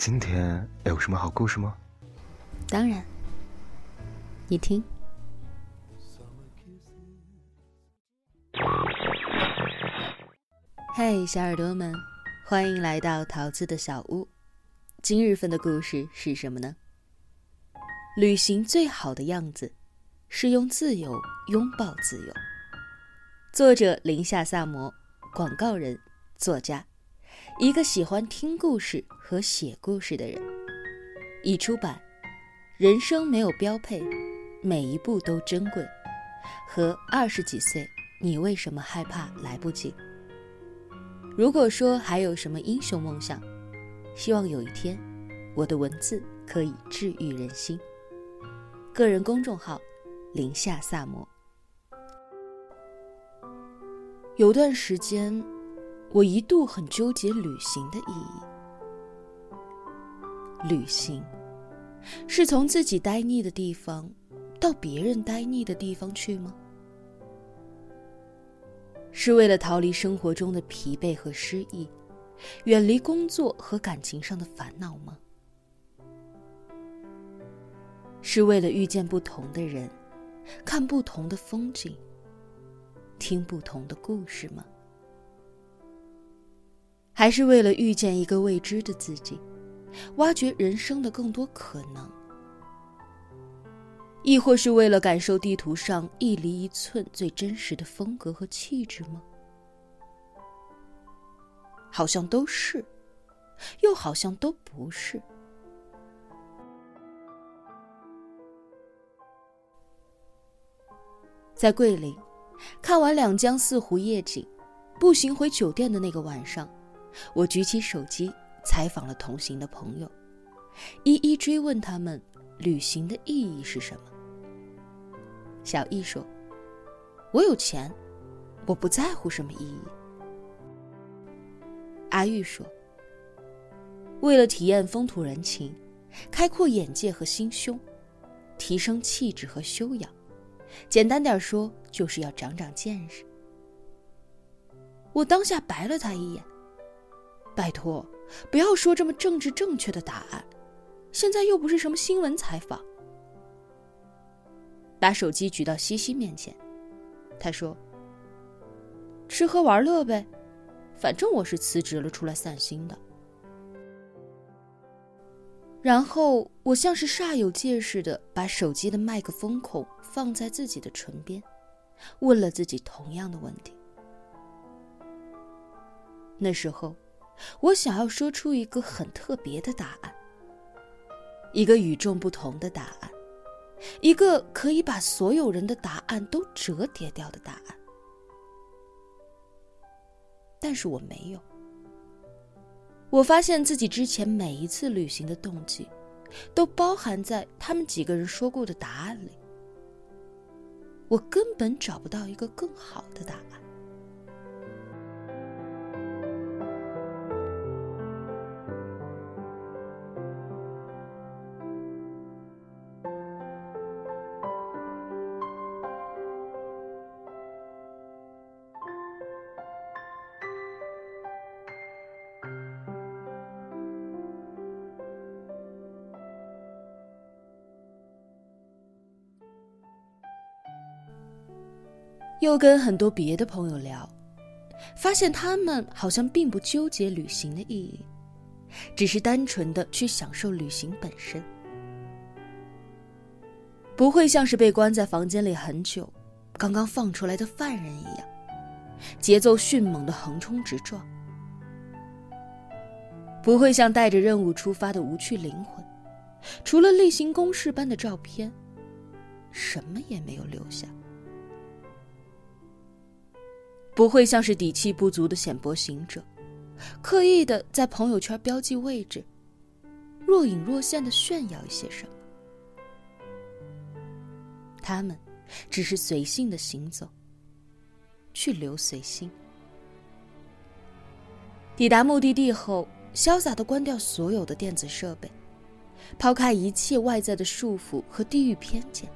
今天有什么好故事吗？当然，你听。嗨，小耳朵们，欢迎来到桃子的小屋。今日份的故事是什么呢？旅行最好的样子，是用自由拥抱自由。作者：林夏萨摩，广告人、作家，一个喜欢听故事和写故事的人。已出版。人生没有标配，每一步都珍贵。和二十几岁，你为什么害怕来不及？如果说还有什么英雄梦想，希望有一天，我的文字可以治愈人心。个人公众号：林夏萨摩。有段时间，我一度很纠结旅行的意义。旅行，是从自己待腻的地方，到别人待腻的地方去吗？是为了逃离生活中的疲惫和失意，远离工作和感情上的烦恼吗？是为了遇见不同的人，看不同的风景，听不同的故事吗？还是为了遇见一个未知的自己，挖掘人生的更多可能？亦或是为了感受地图上一厘一寸最真实的风格和气质吗？好像都是，又好像都不是。在桂林，看完两江四湖夜景，步行回酒店的那个晚上，我举起手机采访了同行的朋友，一一追问他们旅行的意义是什么。小易说：“我有钱，我不在乎什么意义。”阿玉说：“为了体验风土人情，开阔眼界和心胸，提升气质和修养，简单点说，就是要长长见识。”我当下白了他一眼：“拜托，不要说这么政治正确的答案，现在又不是什么新闻采访。”把手机举到西西面前，他说：“吃喝玩乐呗，反正我是辞职了出来散心的。”然后我像是煞有介事的把手机的麦克风孔放在自己的唇边，问了自己同样的问题。那时候，我想要说出一个很特别的答案，一个与众不同的答案。一个可以把所有人的答案都折叠掉的答案，但是我没有。我发现自己之前每一次旅行的动机，都包含在他们几个人说过的答案里。我根本找不到一个更好的答案。又跟很多别的朋友聊，发现他们好像并不纠结旅行的意义，只是单纯的去享受旅行本身，不会像是被关在房间里很久，刚刚放出来的犯人一样，节奏迅猛的横冲直撞，不会像带着任务出发的无趣灵魂，除了例行公事般的照片，什么也没有留下。不会像是底气不足的显薄行者，刻意的在朋友圈标记位置，若隐若现的炫耀一些什么。他们只是随性的行走，去留随心。抵达目的地后，潇洒的关掉所有的电子设备，抛开一切外在的束缚和地域偏见，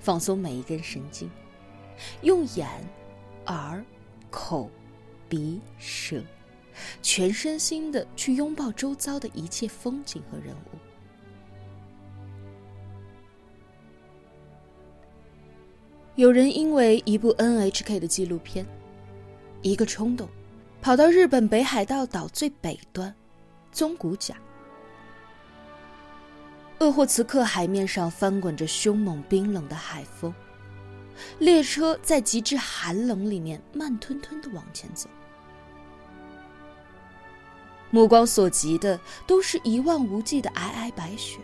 放松每一根神经，用眼。耳、口、鼻、舌，全身心的去拥抱周遭的一切风景和人物。有人因为一部 NHK 的纪录片，一个冲动，跑到日本北海道岛最北端，宗谷岬。鄂霍次克海面上翻滚着凶猛冰冷的海风，列车在极致寒冷里面慢吞吞的往前走，目光所及的都是一望无际的皑皑白雪，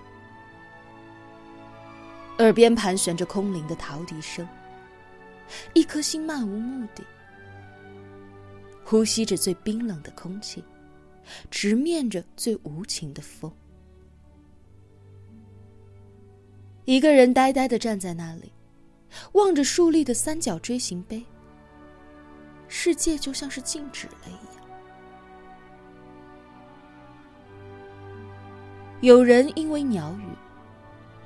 耳边盘旋着空灵的陶笛声，一颗心漫无目的，呼吸着最冰冷的空气，直面着最无情的风。一个人呆呆的站在那里，望着竖立的三角锥形碑。世界就像是静止了一样。有人因为鸟语，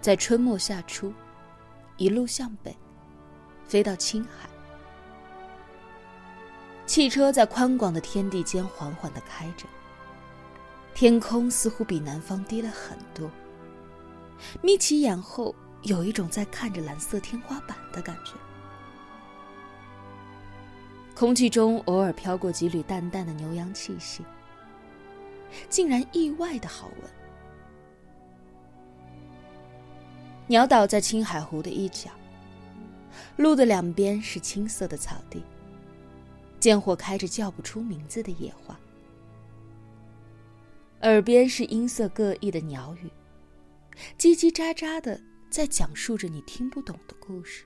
在春末夏初，一路向北，飞到青海。汽车在宽广的天地间缓缓的开着，天空似乎比南方低了很多。眯起眼后，有一种在看着蓝色天花板的感觉。空气中偶尔飘过几缕淡淡的牛羊气息，竟然意外的好闻。鸟岛在青海湖的一角，路的两边是青色的草地，见或开着叫不出名字的野花，耳边是音色各异的鸟语。叽叽喳喳的在讲述着你听不懂的故事。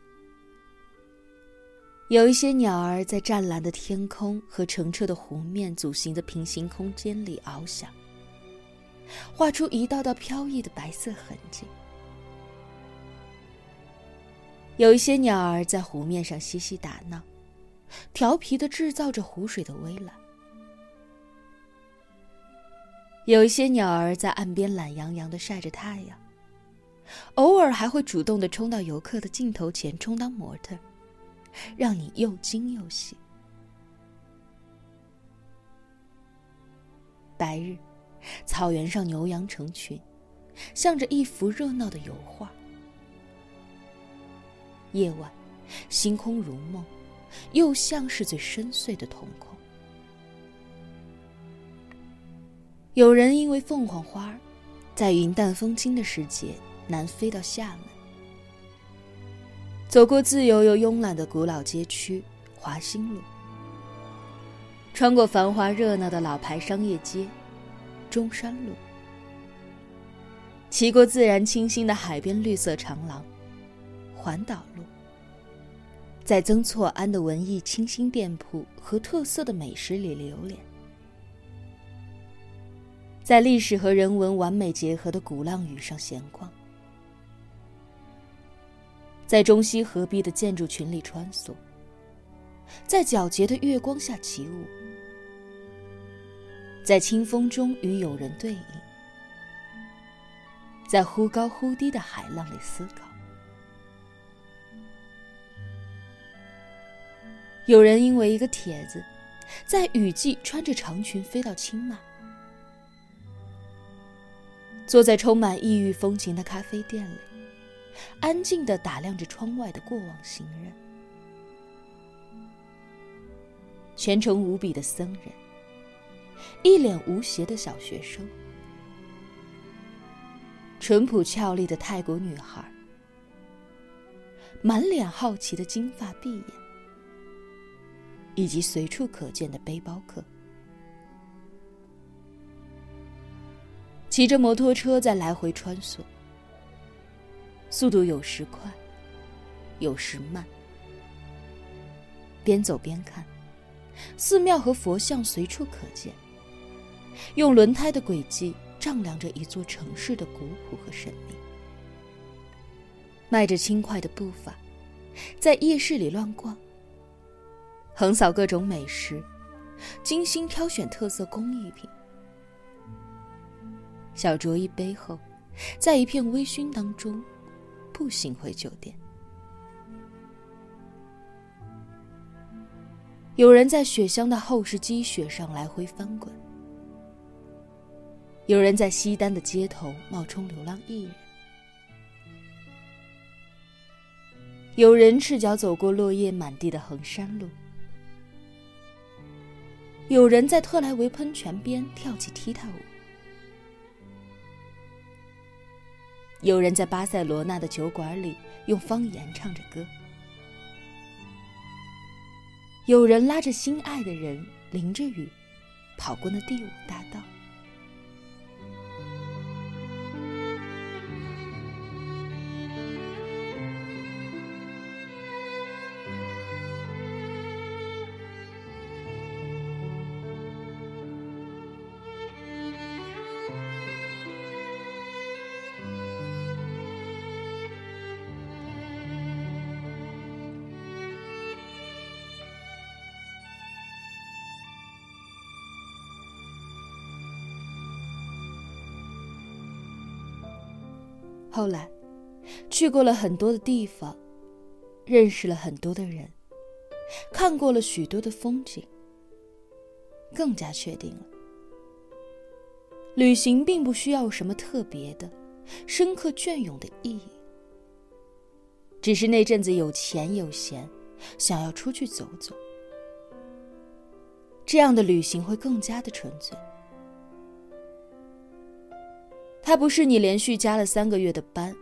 有一些鸟儿在湛蓝的天空和澄澈的湖面组成的平行空间里翱翔，画出一道道飘逸的白色痕迹。有一些鸟儿在湖面上嬉戏打闹，调皮的制造着湖水的微澜。有一些鸟儿在岸边懒洋洋的晒着太阳，偶尔还会主动的冲到游客的镜头前充当模特，让你又惊又喜。白日，草原上牛羊成群，像着一幅热闹的油画；夜晚，星空如梦，又像是最深邃的瞳孔。有人因为凤凰花，在云淡风轻的时节南飞到厦门，走过自由又慵懒的古老街区华兴路，穿过繁华热闹的老牌商业街中山路，骑过自然清新的海边绿色长廊环岛路，在曾厝垵的文艺清新店铺和特色的美食里流连。在历史和人文完美结合的鼓浪屿上闲逛，在中西合璧的建筑群里穿梭，在皎洁的月光下起舞，在清风中与友人对饮，在忽高忽低的海浪里思考。有人因为一个帖子，在雨季穿着长裙飞到清迈。坐在充满异域风情的咖啡店里，安静的打量着窗外的过往行人。虔诚无比的僧人，一脸无邪的小学生，淳朴俏丽的泰国女孩，满脸好奇的金发碧眼，以及随处可见的背包客。骑着摩托车在来回穿梭，速度有时快，有时慢。边走边看，寺庙和佛像随处可见，用轮胎的轨迹丈量着一座城市的古朴和神秘。迈着轻快的步伐，在夜市里乱逛，横扫各种美食，精心挑选特色工艺品。小酌一杯后，在一片微醺当中，步行回酒店。有人在雪乡的厚实积雪上来回翻滚，有人在西单的街头冒充流浪艺人，有人赤脚走过落叶满地的衡山路，有人在特莱维喷泉边跳起踢踏舞。有人在巴塞罗那的酒馆里用方言唱着歌，有人拉着心爱的人淋着雨跑过那第五大道。后来，去过了很多的地方，认识了很多的人，看过了许多的风景，更加确定了，旅行并不需要什么特别的、深刻隽永的意义，只是那阵子有钱有闲，想要出去走走，这样的旅行会更加的纯粹。它不是你连续加了三个月的班，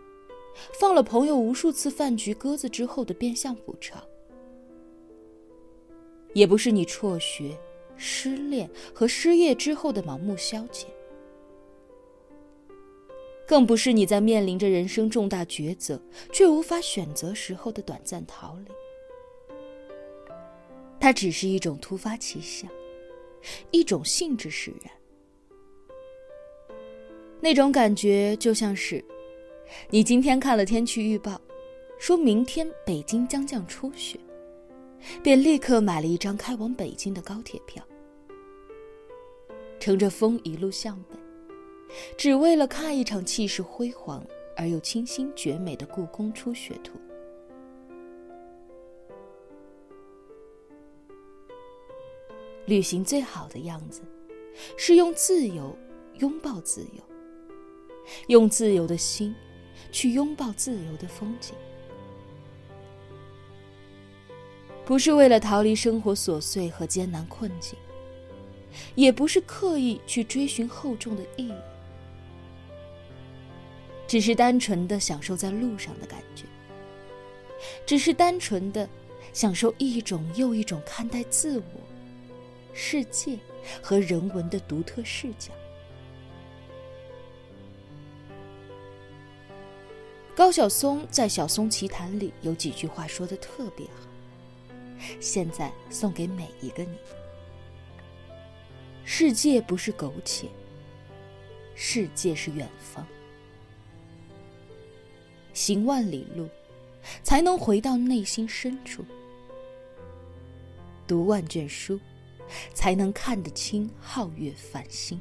放了朋友无数次饭局鸽子之后的变相补偿，也不是你辍学、失恋和失业之后的盲目消遣，更不是你在面临着人生重大抉择却无法选择时候的短暂逃离。它只是一种突发奇想，一种兴致使然。那种感觉就像是，你今天看了天气预报，说明天北京将降初雪，便立刻买了一张开往北京的高铁票，乘着风一路向北，只为了看一场气势辉煌而又清新绝美的故宫初雪图。旅行最好的样子，是用自由拥抱自由。用自由的心，去拥抱自由的风景，不是为了逃离生活琐碎和艰难困境，也不是刻意去追寻厚重的意义，只是单纯的享受在路上的感觉，只是单纯的享受一种又一种看待自我、世界和人文的独特视角。高晓松在晓松奇谈里有几句话说的特别好现在送给每一个你。世界不是苟且世界是远方。行万里路才能回到内心深处。读万卷书才能看得清皓月繁星。